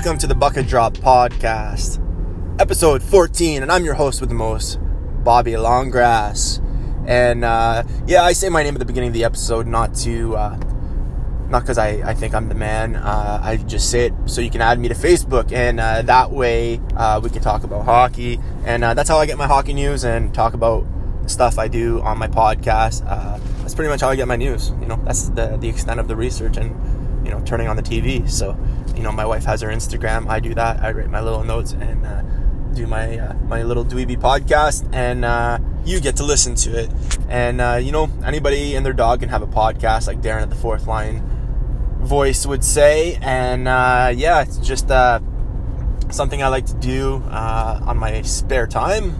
welcome to the Bucket Drop Podcast, episode 14, and I'm your host with the most, Bobby Longrass. And uh, yeah, I say my name at the beginning of the episode, not to, uh, not because I, I think I'm the man. Uh, I just say it so you can add me to Facebook, and uh, that way uh, we can talk about hockey. And uh, that's how I get my hockey news and talk about stuff I do on my podcast. that's pretty much how I get my news. You know, that's the the extent of the research and you know turning on the TV. So you know, my wife has her Instagram. I do that. I write my little notes and uh, do my uh, my little dweeby podcast, and uh, you get to listen to it. And uh, you know, anybody and their dog can have a podcast, like Darren at the Fourth Line voice would say. And uh, yeah, it's just uh, something I like to do on my spare time.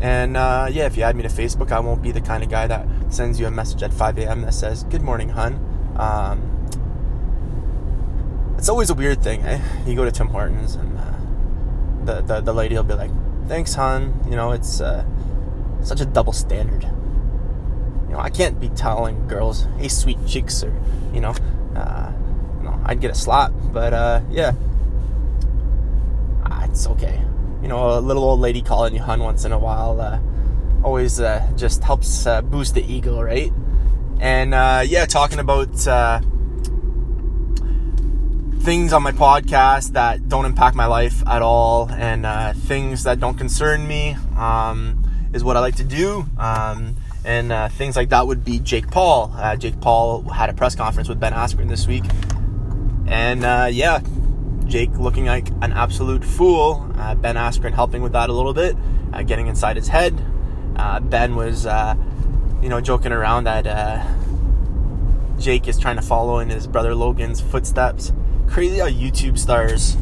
And yeah, if you add me to Facebook, I won't be the kind of guy that sends you a message at 5 a.m. that says, "Good morning, hun." Um, it's always a weird thing. Eh? You go to Tim Hortons and uh, the, the the lady will be like, "Thanks, hon." You know, it's uh, such a double standard. You know, I can't be telling girls, "Hey, sweet chicks," or you know, uh, you know, I'd get a slap. But uh, yeah, ah, it's okay. You know, a little old lady calling you hun once in a while uh, always uh, just helps uh, boost the ego, right? And yeah, talking about things on my podcast that don't impact my life at all and uh, things that don't concern me um, is what I like to do. Um, and uh, things like that would be Jake Paul. Uh, Jake Paul had a press conference with Ben Askren this week. And uh, yeah, Jake looking like an absolute fool. Uh, ben Askren helping with that a little bit, uh, getting inside his head. ben was, you know, joking around that Jake is trying to follow in his brother Logan's footsteps crazy how YouTube stars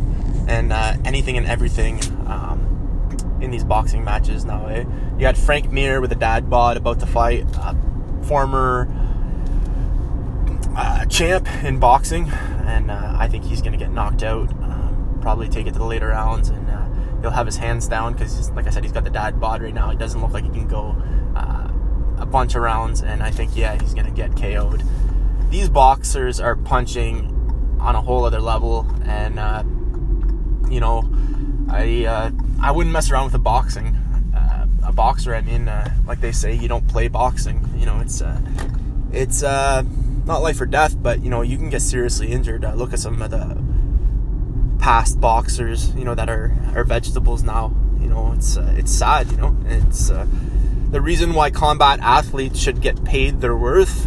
and uh, anything and everything um, in these boxing matches now. Eh? You had Frank Mir with a dad bod about to fight, uh, former uh, champ in boxing, and uh, I think he's going to get knocked out. Um, probably take it to the later rounds, and uh, he'll have his hands down because, like I said, he's got the dad bod right now. He doesn't look like he can go a bunch of rounds, and I think yeah, he's going to get KO'd. These boxers are punching on a whole other level. And uh, you know, I uh, I wouldn't mess around with a boxing. Uh, a boxer, I mean, uh, like they say, you don't play boxing. You know, it's uh, it's uh, not life or death, but you know, you can get seriously injured. look at some of the past boxers, you know, that are are vegetables now. You know, it's it's sad. You know, it's the reason why combat athletes should get paid their worth.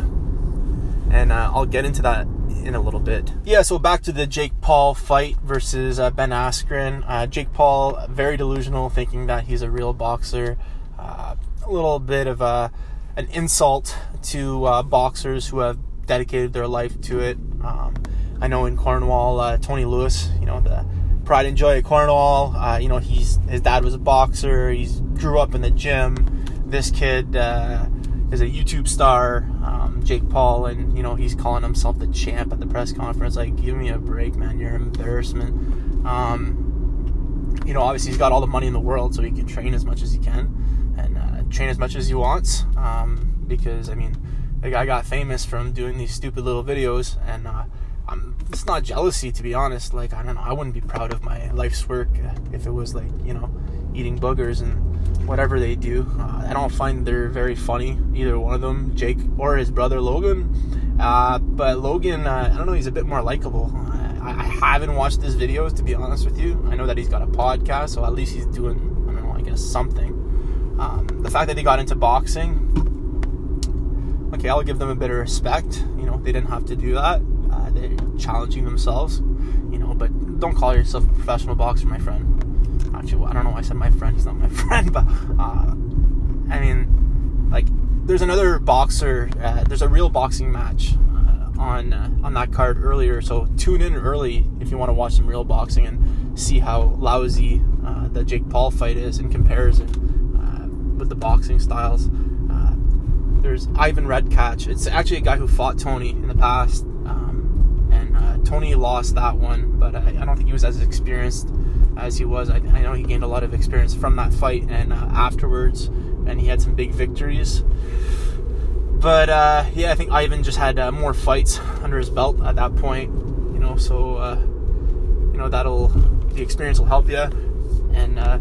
And I'll get into that in a little bit. Yeah, so back to the Jake Paul fight versus uh, Ben Askren. Uh, Jake Paul, very delusional, thinking that he's a real boxer. Uh, a little bit of a, an insult to uh, boxers who have dedicated their life to it. Um, I know in Cornwall, uh, Tony Luis, you know, the pride and joy of Cornwall, uh, you know, he's his dad was a boxer. he grew up in the gym. This kid is a YouTube star, um, Jake Paul, and you know he's calling himself the champ at the press conference. Like, give me a break, man! You're an embarrassment. Um, you know, obviously he's got all the money in the world, so he can train as much as he can and uh, train as much as he wants. Um, because I mean, the guy got famous from doing these stupid little videos, and uh, I'm, it's not jealousy to be honest. Like, I don't know, I wouldn't be proud of my life's work if it was like you know eating boogers and whatever they do. Uh, I don't find they're very funny, either one of them, Jake or his brother Logan. Uh, but Logan, uh, I don't know, he's a bit more likable. I, I, haven't watched his videos to be honest with you. I know that he's got a podcast, so at least he's doing, I don't know, I guess something. Um, the fact that they got into boxing, okay, I'll give them a bit of respect. You know, they didn't have to do that. Uh, they're challenging themselves, you know, but don't call yourself a professional boxer, my friend actually, I don't know why I said my friend. He's not my friend, but uh, I mean, like, there's another boxer. Uh, there's a real boxing match uh, on uh, on that card earlier. So tune in early if you want to watch some real boxing and see how lousy uh, the Jake Paul fight is in comparison uh, with the boxing styles. there's Ivan Redkach. It's actually a guy who fought Tony in the past. Um, and Tony lost that one, but I, I don't think he was as experienced as he was. I, I, know he gained a lot of experience from that fight and uh, afterwards, and he had some big victories. But uh, yeah, I think Ivan just had uh, more fights under his belt at that point, you know. So uh, you know that'll the experience will help you. And uh,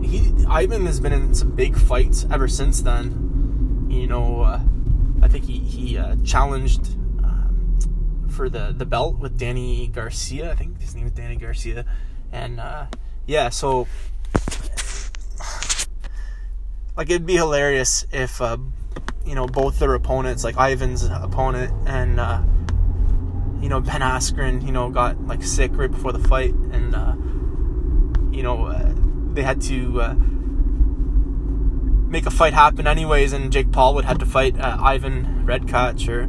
he Ivan has been in some big fights ever since then. You know, uh, I think he he challenged um, for the the belt with Danny Garcia. I think his name is Danny Garcia, and uh, yeah, so like it'd be hilarious if uh, you know both their opponents, like Ivan's opponent and uh, you know Ben Askren, you know got like sick right before the fight, and uh, you know uh, they had to uh, make a fight happen anyways, and Jake Paul would have to fight uh, Ivan Redkach, or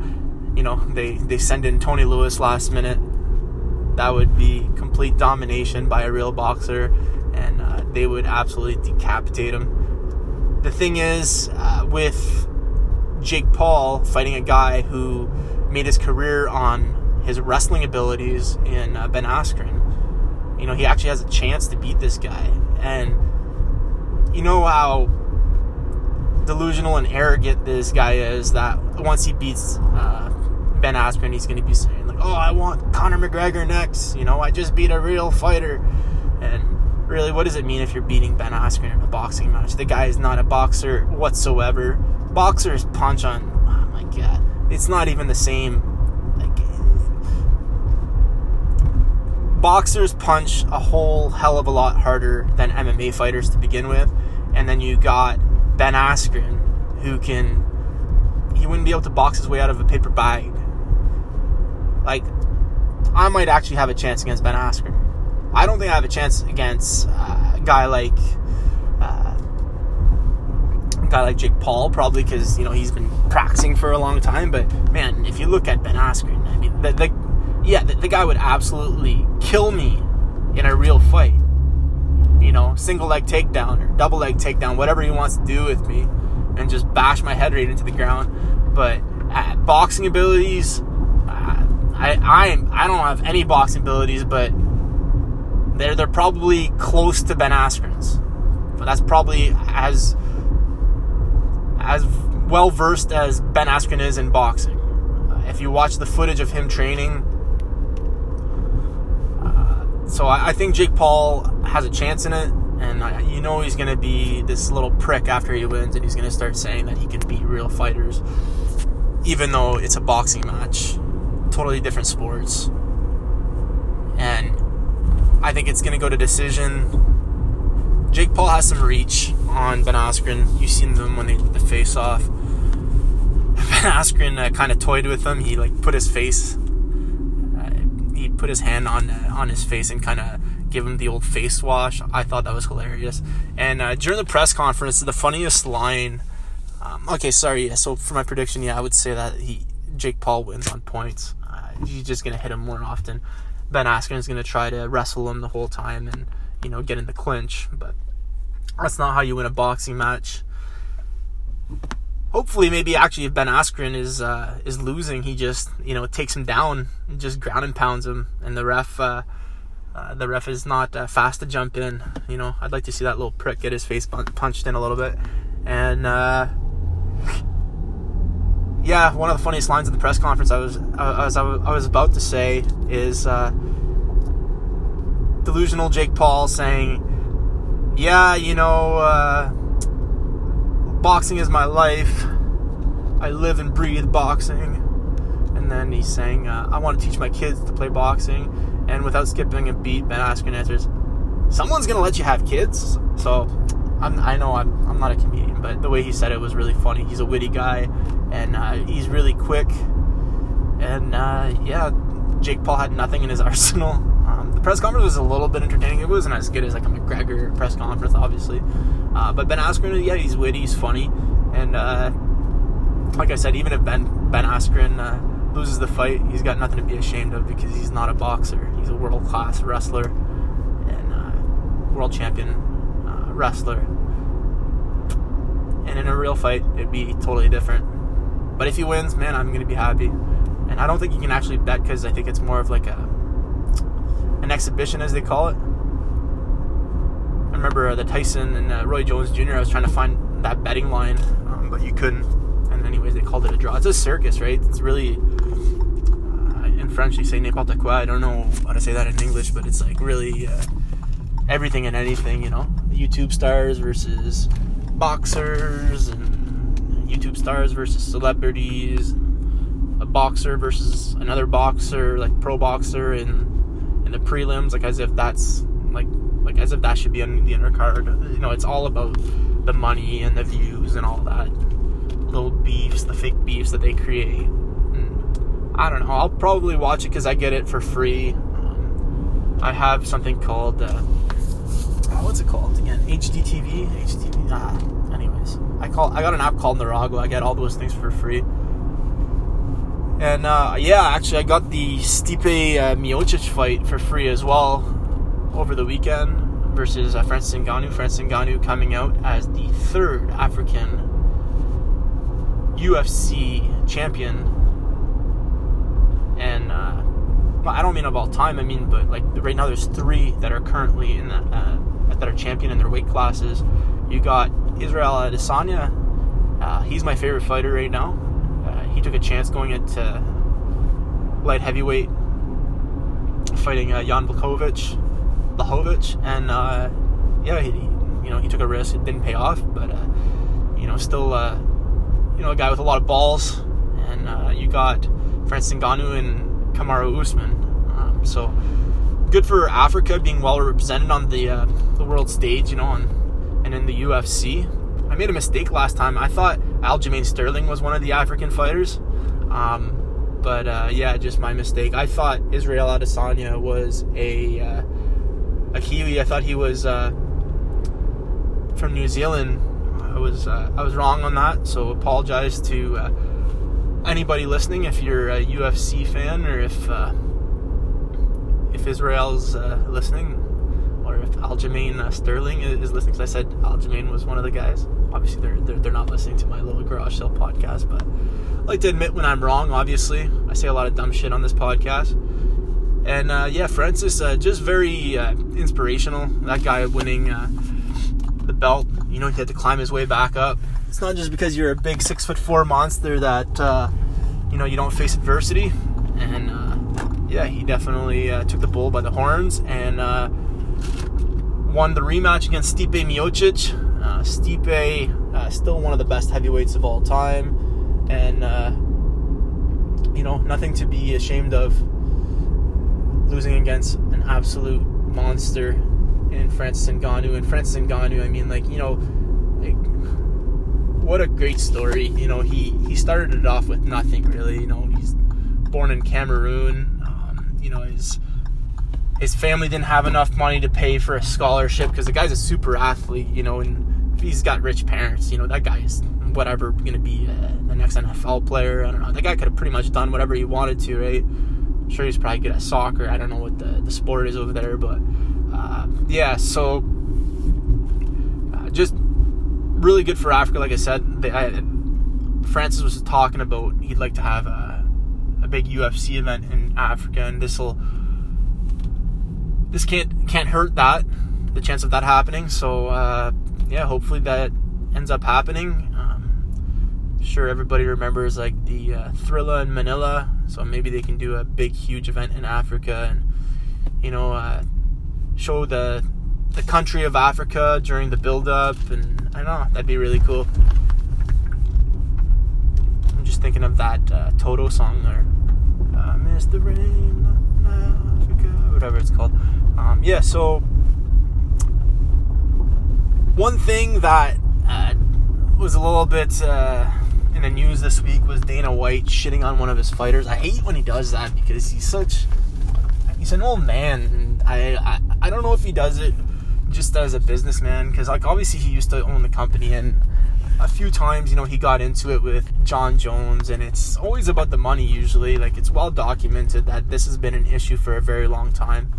you know they they send in Tony Luis last minute. That would be complete domination by a real boxer, and uh, they would absolutely decapitate him. The thing is, uh, with Jake Paul fighting a guy who made his career on his wrestling abilities in uh, Ben Askren, you know, he actually has a chance to beat this guy. And you know how delusional and arrogant this guy is that once he beats uh, Ben Askren, he's going to be saying, like, oh, I want Conor McGregor next. You know, I just beat a real fighter. And really, what does it mean if you're beating Ben Askren in a boxing match? The guy is not a boxer whatsoever. Boxers punch on, oh my god, it's not even the same. Like, boxers punch a whole hell of a lot harder than MMA fighters to begin with. And then you got Ben Askren, who can, he wouldn't be able to box his way out of a paper bag. Like, I might actually have a chance against Ben Askren. I don't think I have a chance against uh, a guy like uh, a guy like Jake Paul, probably because you know he's been practicing for a long time. But man, if you look at Ben Askren, I mean, the, the yeah, the, the guy would absolutely kill me in a real fight. You know, single leg takedown or double leg takedown, whatever he wants to do with me, and just bash my head right into the ground. But at boxing abilities, uh, I I I don't have any boxing abilities, but they're they're probably close to Ben Askren's. But that's probably as as well versed as Ben Askren is in boxing. Uh, if you watch the footage of him training, uh, so I, I, think Jake Paul has a chance in it, and you know he's gonna be this little prick after he wins, and he's gonna start saying that he can beat real fighters, even though it's a boxing match, totally different sports, and I think it's going to go to decision. Jake Paul has some reach on Ben Askren. You've seen them when they did the face off. Ben Askren uh, kind of toyed with him. He like put his face, uh, he put his hand on uh, on his face and kind of give him the old face wash. I thought that was hilarious. And uh, during the press conference, the funniest line. Um, okay, sorry. So for my prediction, yeah, I would say that he Jake Paul wins on points. He's just gonna hit him more often. Ben Askren is going to try to wrestle him the whole time and you know get in the clinch, but that's not how you win a boxing match. Hopefully, maybe actually, if Ben Askren is uh, is losing, he just you know takes him down, and just ground and pounds him, and the ref uh, uh, the ref is not uh, fast to jump in. You know, I'd like to see that little prick get his face punched in a little bit, and uh, yeah, one of the funniest lines in the press conference I was I was, I was about to say is uh, delusional Jake Paul saying, "Yeah, you know, uh, boxing is my life. I live and breathe boxing." And then he's saying, uh, "I want to teach my kids to play boxing." And without skipping a beat, Ben Askren answers, "Someone's gonna let you have kids." So I'm, i know I'm, I'm not a comedian, but the way he said it was really funny. He's a witty guy, and uh, he's really quick. And uh, yeah, Jake Paul had nothing in his arsenal. Um, the press conference was a little bit entertaining. It wasn't as good as like a McGregor press conference, obviously. Uh, but Ben Askren, yeah, he's witty, he's funny, and uh, like I said, even if Ben Ben Askren uh, loses the fight, he's got nothing to be ashamed of because he's not a boxer. He's a world class wrestler and uh, world champion wrestler. And in a real fight, it'd be totally different. But if he wins, man, I'm gonna be happy. And I don't think you can actually bet because I think it's more of like a an exhibition, as they call it. I remember uh, the Tyson and uh, Roy Jones Jr. I was trying to find that betting line, um, but you couldn't. And anyways, they called it a draw. It's a circus, right? It's really uh, in French they say n'importe quoi. I don't know how to say that in English, but it's like really uh, everything and anything. You know, YouTube stars versus boxers, and YouTube stars versus celebrities. A boxer versus another boxer, like pro boxer, in in the prelims, like as if that's like like as if that should be on the undercard. You know, it's all about the money and the views and all that little beefs, the fake beefs that they create. And I don't know. I'll probably watch it because I get it for free. Um, I have something called uh, what's it called again? HDTV. HDTV. Ah, anyways, I call I got an app called Narago. I get all those things for free. And uh, yeah, actually, I got the Stipe uh, Miocic fight for free as well over the weekend versus uh, Francis Ngannou. Francis Ngannou coming out as the third African UFC champion, and uh, well, I don't mean of all time. I mean, but like right now, there's three that are currently in uh, that are champion in their weight classes. You got Israel Adesanya. Uh, he's my favorite fighter right now. Uh, he took a chance going into light heavyweight, fighting uh, Jan Blachowicz, Blachowicz, and uh, yeah, he, you know he took a risk. It didn't pay off, but uh, you know still you know, a guy with a lot of balls, and you got Francis Ngannou and Kamaru Usman. Um, so good for Africa being well represented on the uh, the world stage, you know, on, and in the UFC. I made a mistake last time. I thought Aljamain Sterling was one of the African fighters, um, but uh, yeah, just my mistake. I thought Israel Adesanya was a uh, a Kiwi. I thought he was uh, from New Zealand I was uh, I was wrong on that. So apologize to uh, anybody listening if you're a UFC fan or if if Israel's uh, listening or if Aljamain uh, Sterling is listening. Because I said Aljamain was one of the guys. Obviously, they're, they're they're not listening to my little garage sale podcast, but I like to admit when I'm wrong. Obviously, I say a lot of dumb shit on this podcast. And uh, yeah, Francis, just very inspirational. That guy winning the belt you know, he had to climb his way back up. It's not just because you're a big six foot four monster that uh, you know you don't face adversity. And uh, yeah, he definitely uh, took the bull by the horns and uh, won the rematch against Stipe Miocic. Uh, Stipe, uh, still one of the best heavyweights of all time, and you know nothing to be ashamed of. Losing against an absolute monster in Francis Ngannou. And Francis Ngannou, I mean, like you know, like what a great story. You know, he he started it off with nothing really. You know, he's born in Cameroon. You know, his his family didn't have enough money to pay for a scholarship because the guy's a super athlete. You know, and he's got rich parents. You know, that guy is whatever going to be uh, the next NFL player. I don't know. That guy could have pretty much done whatever he wanted to, right? I'm sure he's probably good at soccer. I don't know what the, the sport is over there, but uh, yeah, so uh, just really good for Africa. Like I said, they, I, Francis was talking about he'd like to have a big UFC event in Africa, and this will this can't can't hurt that the chance of that happening. So uh, yeah, hopefully that ends up happening. Um, sure, everybody remembers like the uh, Thrilla in Manila, so maybe they can do a big, huge event in Africa, and you know, uh, show the the country of Africa during the build up and I don't know, that'd be really cool. I'm just thinking of that uh, Toto song there. The rain, Africa, whatever it's called. Um, yeah, so one thing that uh, was a little bit uh, in the news this week was Dana White shitting on one of his fighters. I hate when he does that because he's such he's an old man. I, I I don't know if he does it just as a businessman because like obviously he used to own the company and a few times you know he got into it with Jon Jones and it's always about the money usually like it's well documented that this has been an issue for a very long time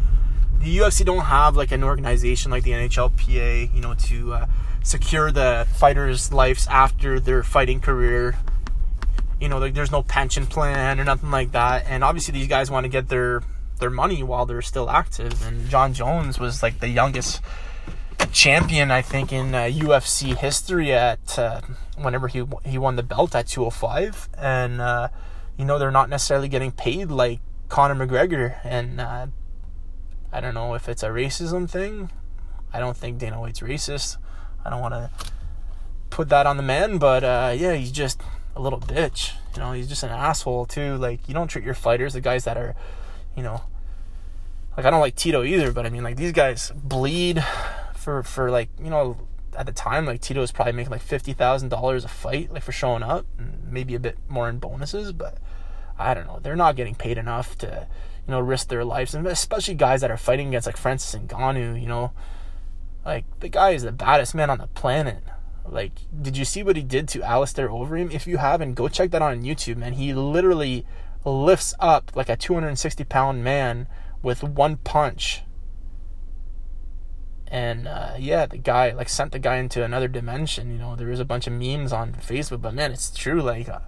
the UFC don't have like an organization like the NHLPA you know to uh, secure the fighters lives after their fighting career you know like there's no pension plan or nothing like that and obviously these guys want to get their their money while they're still active. And Jon Jones was like the youngest champion, I think, in uh, UFC history at uh, whenever he he won the belt at 205. And uh, you know they're not necessarily getting paid like Conor McGregor, and uh, I don't know if it's a racism thing. I don't think Dana White's racist. I don't want to put that on the man, but uh, yeah, he's just a little bitch. You know, he's just an asshole too. Like you don't treat your fighters, the guys that are, you know, like I don't like Tito either, but I mean like these guys bleed for for like you know at the time like Tito was probably making like fifty thousand dollars a fight like for showing up, and maybe a bit more in bonuses, but I don't know. They're not getting paid enough to you know risk their lives, and especially guys that are fighting against like Francis Ngannou. You know, like the guy is the baddest man on the planet. Like, did you see what he did to Alistair Overeem? If you haven't, go check that on YouTube, man. He literally lifts up like a 260 pound man with one punch. And uh, yeah, the guy like sent the guy into another dimension. You know, there was a bunch of memes on Facebook, but man, it's true. Like, uh,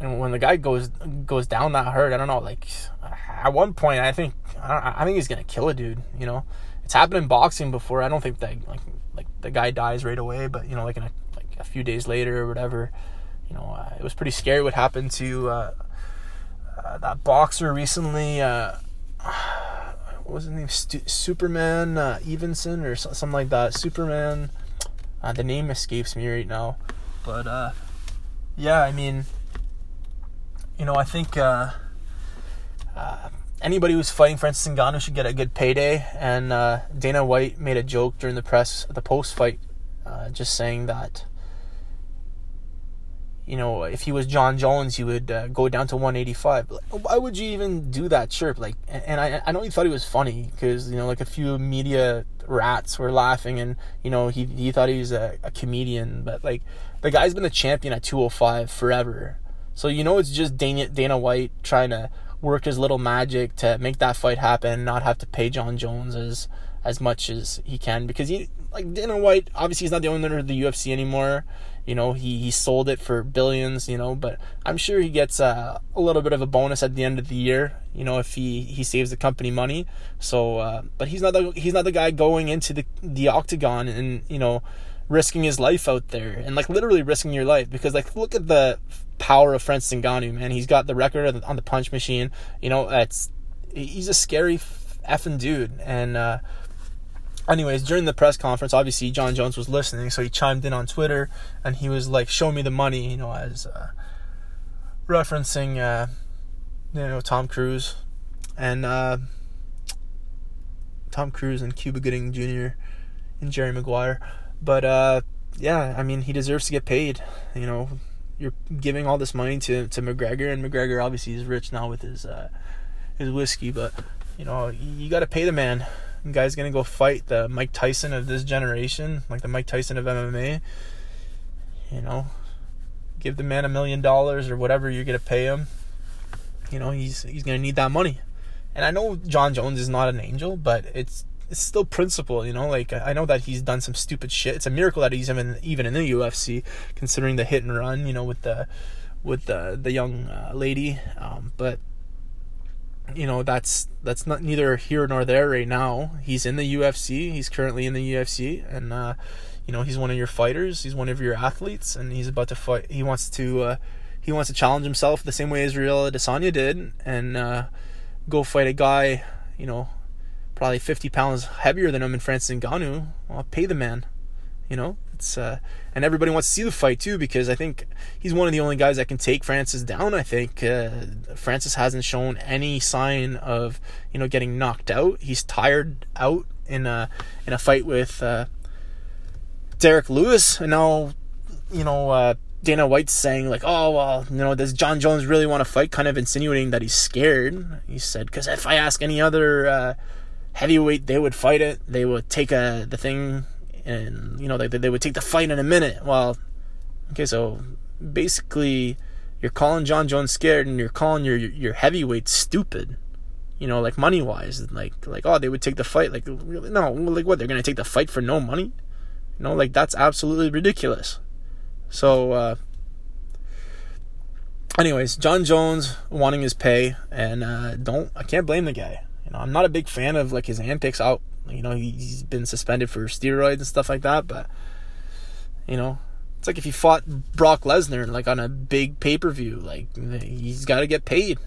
and when the guy goes goes down that hurt, I don't know. Like, at one point, I think I, I think he's gonna kill a dude. You know, it's happened in boxing before. I don't think that like like the guy dies right away, but you know, like in a like a few days later or whatever. You know, uh, it was pretty scary what happened to uh, uh, that boxer recently. Uh, what was his name? Superman uh, Evenson or something like that. Superman. Uh, the name escapes me right now, but yeah, I mean, you know, I think anybody who's fighting Francis Ngannou should get a good payday. And uh, Dana White made a joke during the press, the post fight, uh, just saying that, you know, if he was Jon Jones, he would uh, go down to 185. Why would you even do that chirp? Like, and I, I know he thought he was funny because, you know, like a few media rats were laughing and, you know, he, he thought he was a, a comedian. But, like, the guy's been the champion at 205 forever. So, you know, it's just Dana, Dana White trying to work his little magic to make that fight happen not have to pay Jon Jones as as much as he can because he like Dana White obviously he's not the owner of the UFC anymore. You know, he, he sold it for billions, you know, but I'm sure he gets a, a little bit of a bonus at the end of the year, you know, if he, he saves the company money. So, uh, but he's not the, he's not the guy going into the, the octagon and, you know, risking his life out there and like literally risking your life because like look at the power of Francis Ngannou, man. He's got the record on the punch machine. You know, it's he's a scary effing dude. And uh, anyways, during the press conference, obviously Jon Jones was listening, so he chimed in on Twitter and he was like, "Show me the money," you know, as uh, referencing uh, you know Tom Cruise and uh, Tom Cruise and Cuba Gooding Jr. and Jerry Maguire. But uh, yeah, I mean, he deserves to get paid. You know, you're giving all this money to to McGregor, and McGregor obviously is rich now with his uh, his whiskey, but you know you got to pay the man. Guy's gonna go fight the Mike Tyson of this generation, like the Mike Tyson of MMA. You know, give the man a million dollars or whatever you're gonna pay him. You know he's he's gonna need that money, and I know Jon Jones is not an angel, but it's it's still principle, you know. Like I know that he's done some stupid shit. It's a miracle that he's even even in the UFC, considering the hit and run, you know, with the with the the young uh, lady. Um, but you know that's that's not neither here nor there right now. He's in the UFC. He's currently in the UFC, and uh, you know he's one of your fighters. He's one of your athletes, and he's about to fight. He wants to uh, he wants to challenge himself the same way Israel Adesanya did, and uh, go fight a guy. You know, probably 50 pounds heavier than him in Francis Ngannou. I'll pay the man. You know, it's uh, and everybody wants to see the fight too because I think he's one of the only guys that can take Francis down. I think uh, Francis hasn't shown any sign of you know getting knocked out. He's tired out in a in a fight with uh, Derrick Lewis, and now you know uh, Dana White's saying like, oh well, you know, does Jon Jones really want to fight? Kind of insinuating that he's scared. He said because if I ask any other uh, heavyweight they would fight it they would take a the thing and you know they, they would take the fight in a minute. Well okay so basically you're calling Jon jones scared and you're calling your your heavyweight stupid you know like money wise like like oh they would take the fight. Like no like what they're gonna take the fight for no money? You know like that's absolutely ridiculous. So uh anyways Jon jones wanting his pay and uh don't i can't blame the guy. You know, I'm not a big fan of like his antics. Out. You know, he's been suspended for steroids and stuff like that, but you know, it's like if he fought Brock Lesnar like on a big pay per view, like he's got to get paid.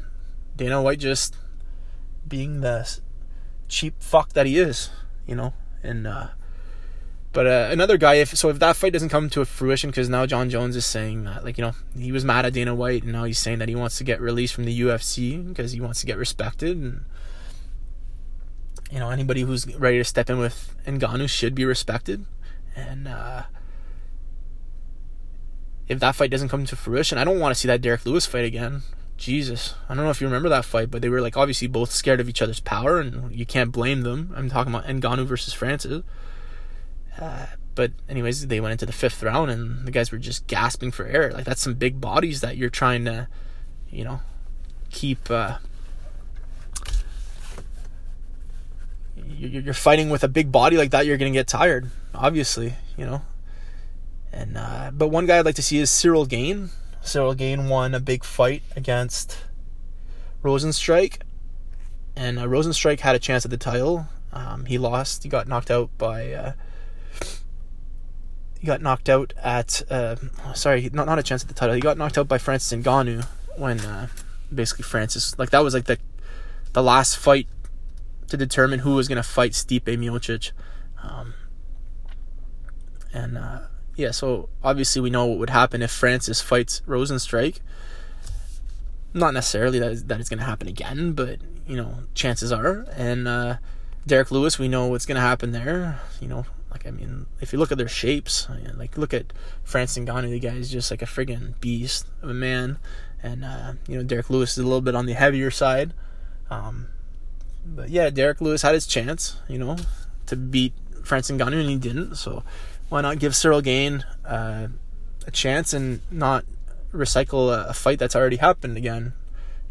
Dana White just being the cheap fuck that he is, you know, and uh, but uh, another guy, if so, if that fight doesn't come to fruition, because now Jon Jones is saying that, like you know, he was mad at Dana White, and now he's saying that he wants to get released from the UFC because he wants to get respected, and you know, anybody who's ready to step in with Ngannou should be respected, and uh, if that fight doesn't come to fruition, I don't want to see that Derrick Lewis fight again. Jesus, I don't know if you remember that fight, but they were like obviously both scared of each other's power, and you can't blame them. I'm talking about Ngannou versus Francis. Uh, but anyways, they went into the fifth round, and the guys were just gasping for air. Like that's some big bodies that you're trying to, you know, keep. Uh, you're fighting with a big body like that. You're gonna get tired, obviously, you know. And uh, but one guy I'd like to see is Cyril Gane. Cyril Gane won a big fight against Rozenstruik, and uh, Rozenstruik had a chance at the title. Um, he lost. He got knocked out by. Uh, he got knocked out at. Uh, sorry, not not a chance at the title. He got knocked out by Francis Ngannou when uh, basically Francis like that was like the the last fight to determine who was going to fight Stipe Miocic. Um, and uh, yeah, so obviously we know what would happen if Francis fights Rozenstruik. Not necessarily that that it's going to happen again, but you know chances are. And uh, Derrick Lewis, we know what's going to happen there. You know, like I mean, if you look at their shapes, like look at Francis Ngannou, the guy is just like a friggin' beast of a man, and uh, you know Derrick Lewis is a little bit on the heavier side. Um, but yeah, Derrick Lewis had his chance, you know, to beat Francis Ngannou, and he didn't. So why not give Cyril Gane uh, a chance and not recycle a, a, fight that's already happened again?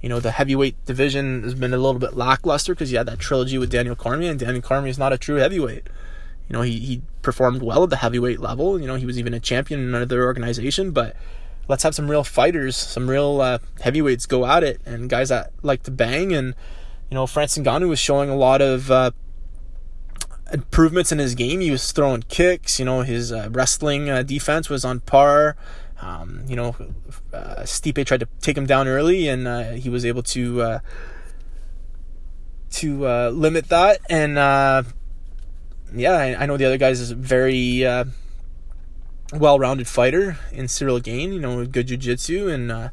You know, the heavyweight division has been a little bit lackluster because you had that trilogy with Daniel Cormier, and Daniel Cormier is not a true heavyweight. You know, he, he performed well at the heavyweight level. You know, he was even a champion in another organization, but let's have some real fighters, some real uh, heavyweights go at it, and guys that like to bang. And, you know, Francis Ngannou was showing a lot of uh, improvements in his game. He was throwing kicks. You know, his uh, wrestling uh, defense was on par. Um, you know, uh, Stipe tried to take him down early, and uh, he was able to uh, to uh, limit that. And yeah, I, I, know the other guys is a very well-rounded fighter in Cyril Gane. You know, good jiu-jitsu and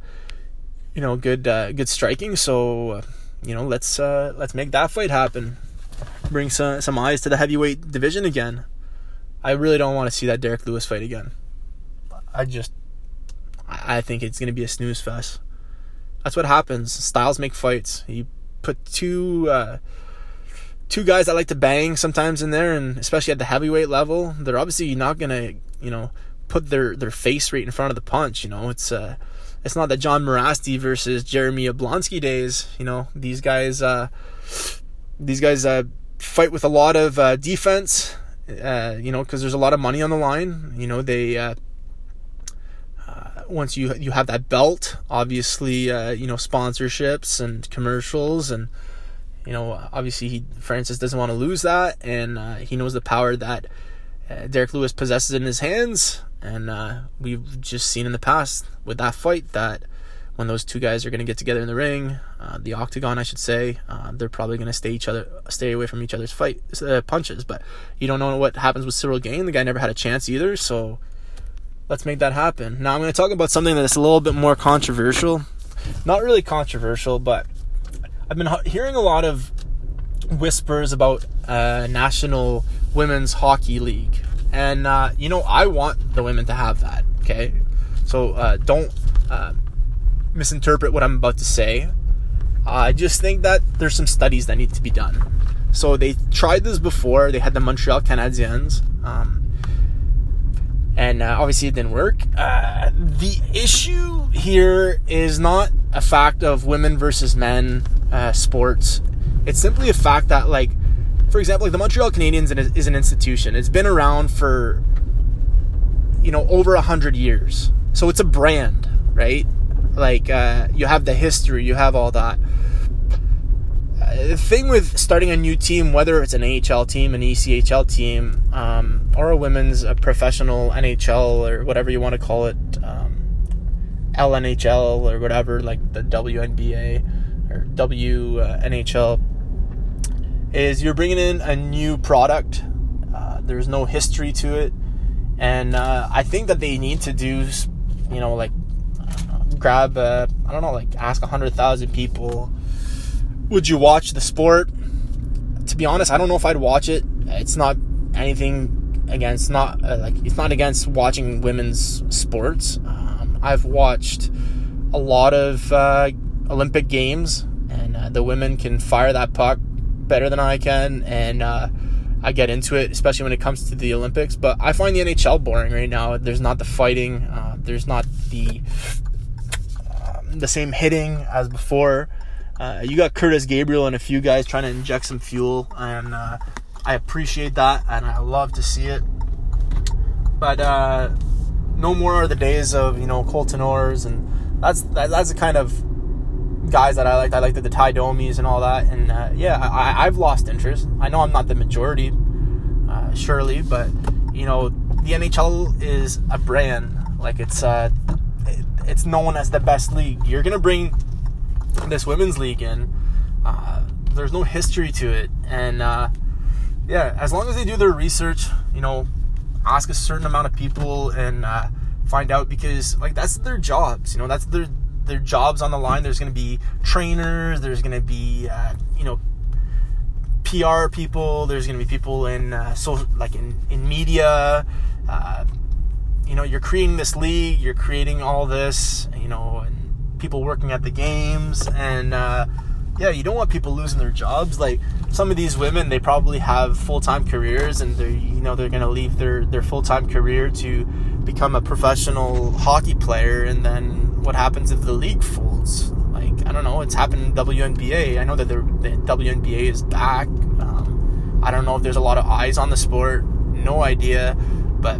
you know good good striking. So you know, let's uh, let's make that fight happen bring some some eyes to the heavyweight division again. I really don't want to see that Derrick Lewis fight again. I just I think it's to be a snooze fest. That's what happens. Styles make fights. You put two uh, two guys that like to bang sometimes in there, and especially at the heavyweight level, they're obviously not to you know put their their face right in front of the punch. You know, it's uh, it's not the John Morasti versus Jeremy Oblonsky days. You know, these guys uh, these guys uh, fight with a lot of uh, defense, uh, you know, because there's a lot of money on the line. You know, they uh, uh once you you have that belt, obviously, uh, you know, sponsorships and commercials, and you know, obviously, he Francis doesn't want to lose that, and uh, he knows the power that Derrick Lewis possesses it in his hands, and we've just seen in the past with that fight that when those two guys are going to get together in the ring, uh, the octagon, I should say, uh, they're probably going to stay each other, stay away from each other's fight uh, punches. But you don't know what happens with Cyril Gane. The guy never had a chance either. So let's make that happen. Now I'm going to talk about something that's a little bit more controversial. Not really controversial, but I've been hearing a lot of whispers about uh, National Women's Hockey League, and uh, you know I want the women to have that. Okay, so uh, don't misinterpret what I'm about to say. I just think that there's some studies that need to be done. So they tried this before. They had the Montreal Canadiens, um, and uh, obviously it didn't work. Uh, the issue here is not a fact of women versus men uh, sports. It's simply a fact that, like, for example, like the Montreal Canadiens is an institution. It's been around for you know over a hundred years, so it's a brand, right? Like uh, you have the history, you have all that. Uh, the thing with starting a new team, whether it's an AHL team, an ECHL team, um, or a women's a professional NHL or whatever you want to call it, um, LNHL or whatever, like the WNBA or WNHL is you're bringing in a new product. Uh, there's no history to it, and uh, I think that they need to do, you know, like grab, I don't know, like ask hundred thousand people, would you watch the sport? To be honest, I don't know if I'd watch it. It's not anything against not uh, like it's not against watching women's sports. Um, I've watched a lot of uh, Olympic games, and uh, the women can fire that puck better than I can, and uh, I get into it, especially when it comes to the Olympics. But I find the NHL boring right now. There's not the fighting. Uh, there's not the um, the same hitting as before. Uh, you got Curtis Gabriel and a few guys trying to inject some fuel, and uh, I appreciate that, and I love to see it. But uh, no more are the days of you know Colton Orrs, and that's that, that's the kind of guys that I liked. I liked the, the Tie Domis and all that. And uh, yeah, I, I've lost interest. I know I'm not the majority, uh, surely, but you know, the NHL is a brand. Like it's uh, it's known as the best league. You're gonna bring this women's league in. Uh, there's no history to it, and uh, yeah, as long as they do their research, you know, ask a certain amount of people and uh, find out because like that's their jobs. You know, that's their their jobs on the line. There's going to be trainers. There's going to be uh, you know PR people. There's going to be people in uh, social like in in media. Uh, you know, you're creating this league. You're creating all this. You know, and people working at the games and. Yeah, you don't want people losing their jobs. Like some of these women, they probably have full time careers, and they're you know they're gonna leave their their full time career to become a professional hockey player, and then what happens if the league folds. Like I don't know, it's happened in WNBA. I know that the, the WNBA is back. Um, I don't know if there's a lot of eyes on the sport. No idea, but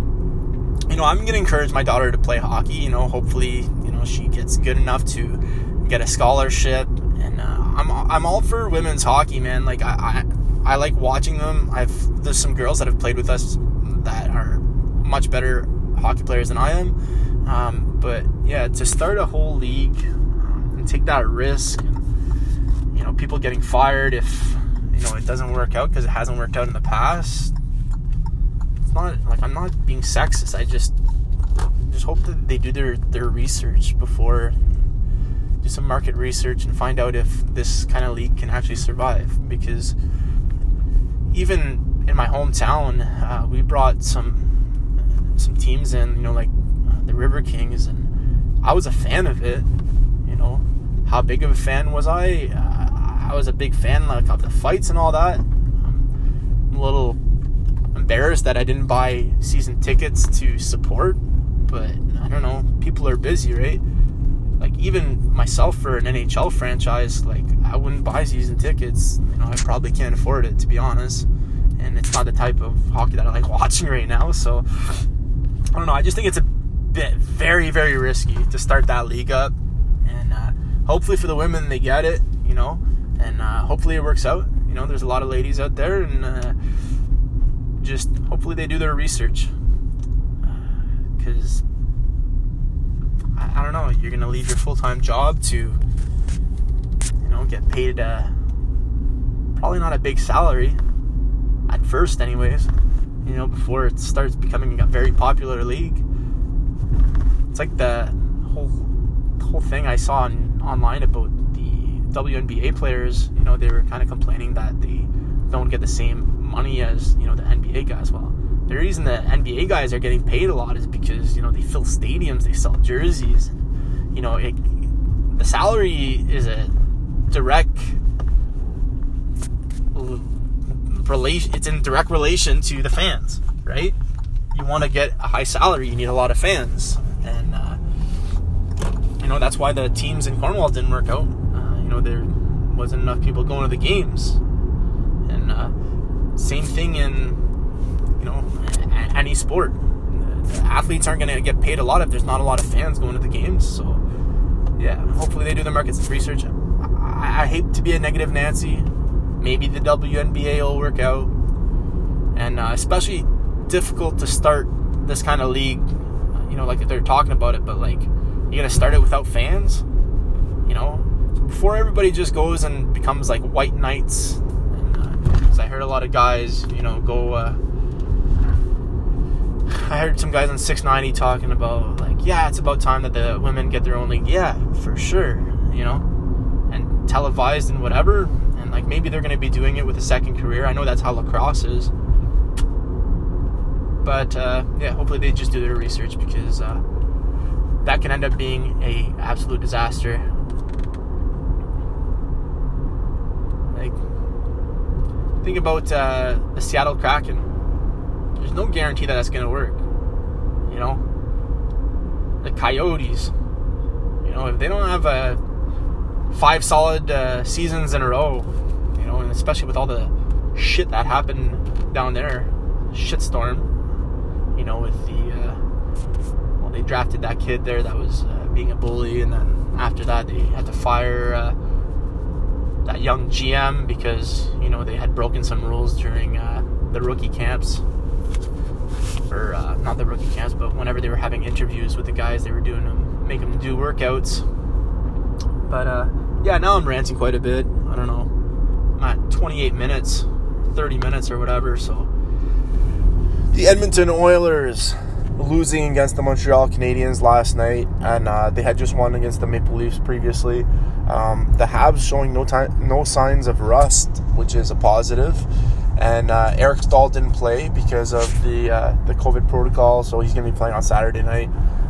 you know, I'm gonna encourage my daughter to play hockey. You know, hopefully, you know, she gets good enough to get a scholarship. And uh, I'm I'm all for women's hockey, man. Like I, I I like watching them. I've there's some girls that have played with us that are much better hockey players than I am. Um, but yeah, to start a whole league and take that risk, you know, people getting fired if you know it doesn't work out because it hasn't worked out in the past. It's not like I'm not being sexist. I just just hope that they do their their research before do some market research and find out if this kind of league can actually survive because even in my hometown uh, we brought some some teams in you know like the River Kings, and I was a fan of it. You know, how big of a fan was I? Uh, I was a big fan like of the fights and all that. I'm a little embarrassed that I didn't buy season tickets to support, but I don't know. People are busy, right? Like even myself for an NHL franchise, like I wouldn't buy season tickets. You know, I probably can't afford it to be honest. And it's not the type of hockey that I like watching right now. So I don't know. I just think it's a bit very very risky to start that league up, and uh, hopefully for the women they get it, you know, and uh, hopefully it works out. You know, there's a lot of ladies out there, and uh, just hopefully they do their research, because I, don't know, you're gonna leave your full time job to, you know, get paid uh, probably not a big salary at first, anyways. You know, before it starts becoming a very popular league it's like the whole whole thing I saw on, online about the WNBA players. You know, they were kind of complaining that they don't get the same money as you know the NBA guys. Well, the reason the NBA guys are getting paid a lot is because you know they fill stadiums, they sell jerseys. You know, it, the salary is a direct relation. It's in direct relation to the fans, right? You want to get a high salary, you need a lot of fans and uh, you know that's why the teams in Cornwall didn't work out. Uh, you know there wasn't enough people going to the games, and uh, same thing in know any sport. The athletes aren't going to get paid a lot if there's not a lot of fans going to the games. So yeah, hopefully they do their market research. I, I hate to be a negative Nancy. Maybe the WNBA will work out, and uh, especially difficult to start this kind of league you know, like if they're talking about it, but like you're gonna start it without fans, you know, before everybody just goes and becomes like white knights. Uh, I heard a lot of guys, you know, go. Uh, I heard some guys on 690 talking about like, yeah, it's about time that the women get their own league. Yeah, for sure, you know, and televised and whatever, and like maybe they're going to be doing it with a second career. I know that's how lacrosse is, but uh, yeah, hopefully they just do their research because uh, that can end up being a absolute disaster. Like, think about uh, the Seattle Kraken no guarantee that that's going to work. You know, the Coyotes. You know, if they don't have a five solid uh, seasons in a row, you know, and especially with all the shit that happened down there, shitstorm. You know, with the uh, well, they drafted that kid there that was uh, being a bully, and then after that they had to fire uh, that young GM because you know they had broken some rules during uh, the rookie camps uh, not the rookie camps, but whenever they were having interviews with the guys, they were doing them, make them do workouts. But uh, yeah, now I'm ranting quite a bit. I don't know. I'm at 28 minutes, 30 minutes or whatever. So the Edmonton Oilers losing against the Montreal Canadiens last night, and uh, they had just won against the Maple Leafs previously. Um, the Habs showing no time, no signs of rust, which is a positive and uh, Eric Staal didn't play because of the uh, the COVID protocol, so he's going to be playing on Saturday night.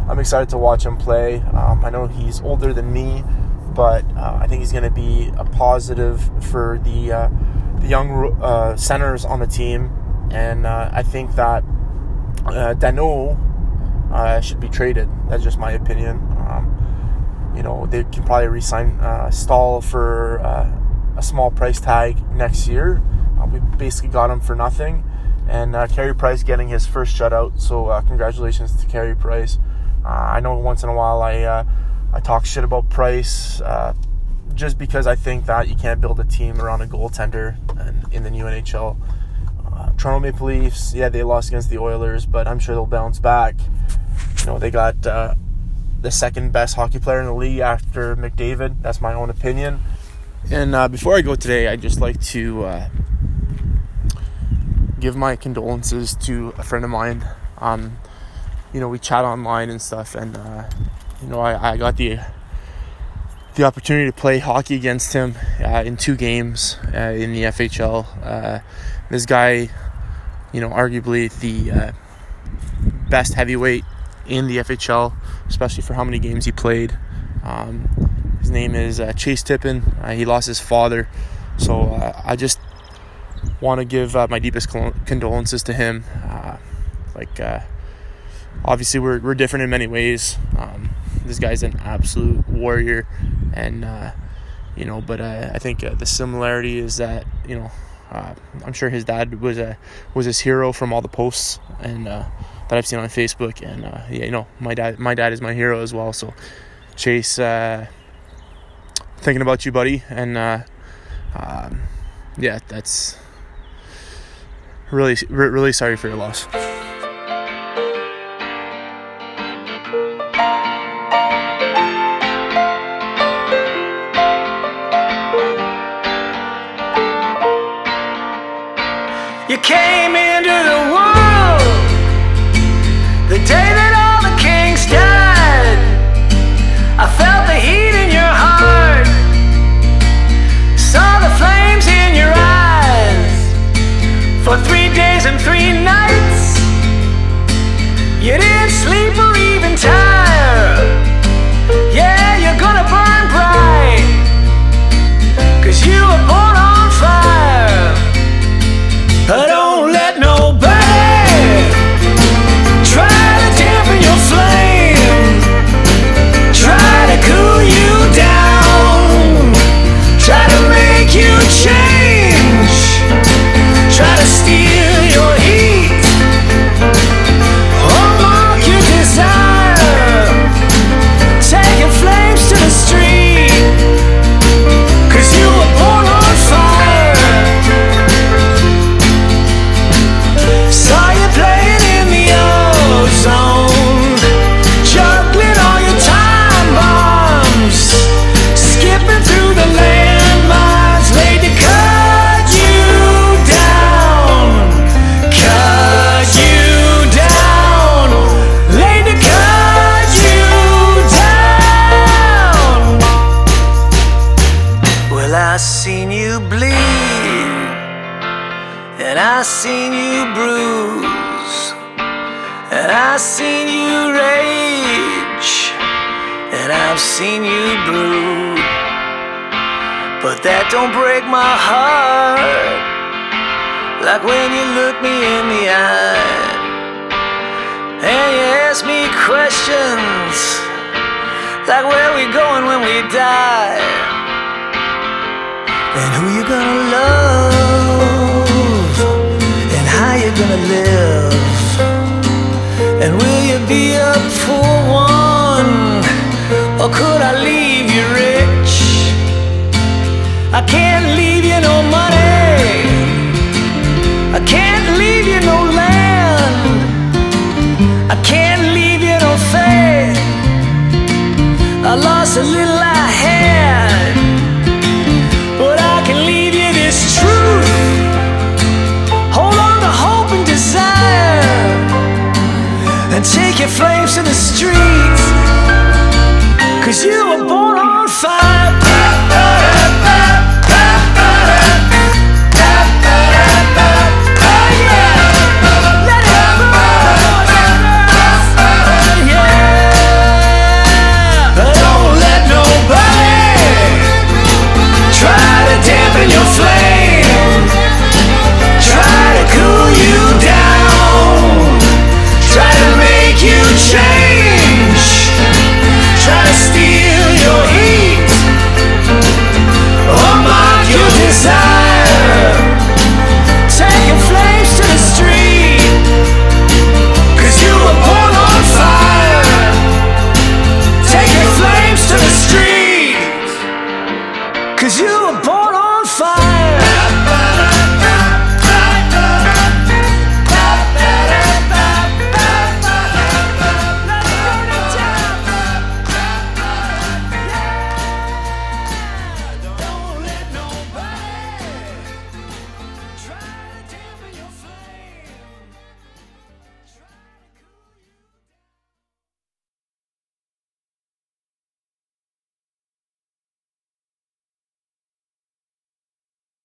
I'm excited to watch him play. Um, I know he's older than me, but uh, I think he's going to be a positive for the uh, the young uh, centers on the team, and uh, I think that uh, Danault should be traded. That's just my opinion. Um, you know, they can probably resign Staal for a small price tag next year we basically got him for nothing. And uh, Carey Price getting his first shutout. So uh, congratulations to Carey Price. Uh, I know once in a while I uh, I talk shit about Price uh, just because I think that you can't build a team around a goaltender in the new NHL. Uh, Toronto Maple Leafs, yeah, they lost against the Oilers, but I'm sure they'll bounce back. You know, they got the second best hockey player in the league after McDavid. That's my own opinion. And before I go today, I'd just like to give my condolences to a friend of mine. Um, you know, we chat online and stuff, and uh, you know, I, I, got the the opportunity to play hockey against him uh, in two games uh, in the FHL. Uh, this guy, you know, arguably the uh, best heavyweight in the FHL, especially for how many games he played. Um, his name is uh, Chase Tippin. he lost his father, so I just want to give uh, my deepest condolences to him. Uh, like, uh, obviously, we're, we're different in many ways. Um, this guy's an absolute warrior, and uh, you know, but uh, I think uh, the similarity is that you know, I'm sure his dad was a was his hero from all the posts and that I've seen on Facebook, and yeah, you know, my dad my dad is my hero as well. So, Chase, thinking about you, buddy, and. Um, yeah, that's really, really sorry for your loss. You came into seen you brood. But that don't break my heart. Like when you look me in the eye and you ask me questions. Like where we going when we die? And who you gonna love? And how you gonna live? And will you be up for one or could I leave you rich? I can't leave you no money. I can't leave you no land. I can't leave you no faith I lost a little I had. But I can leave you this truth. Hold on to hope and desire. And take your flames to the street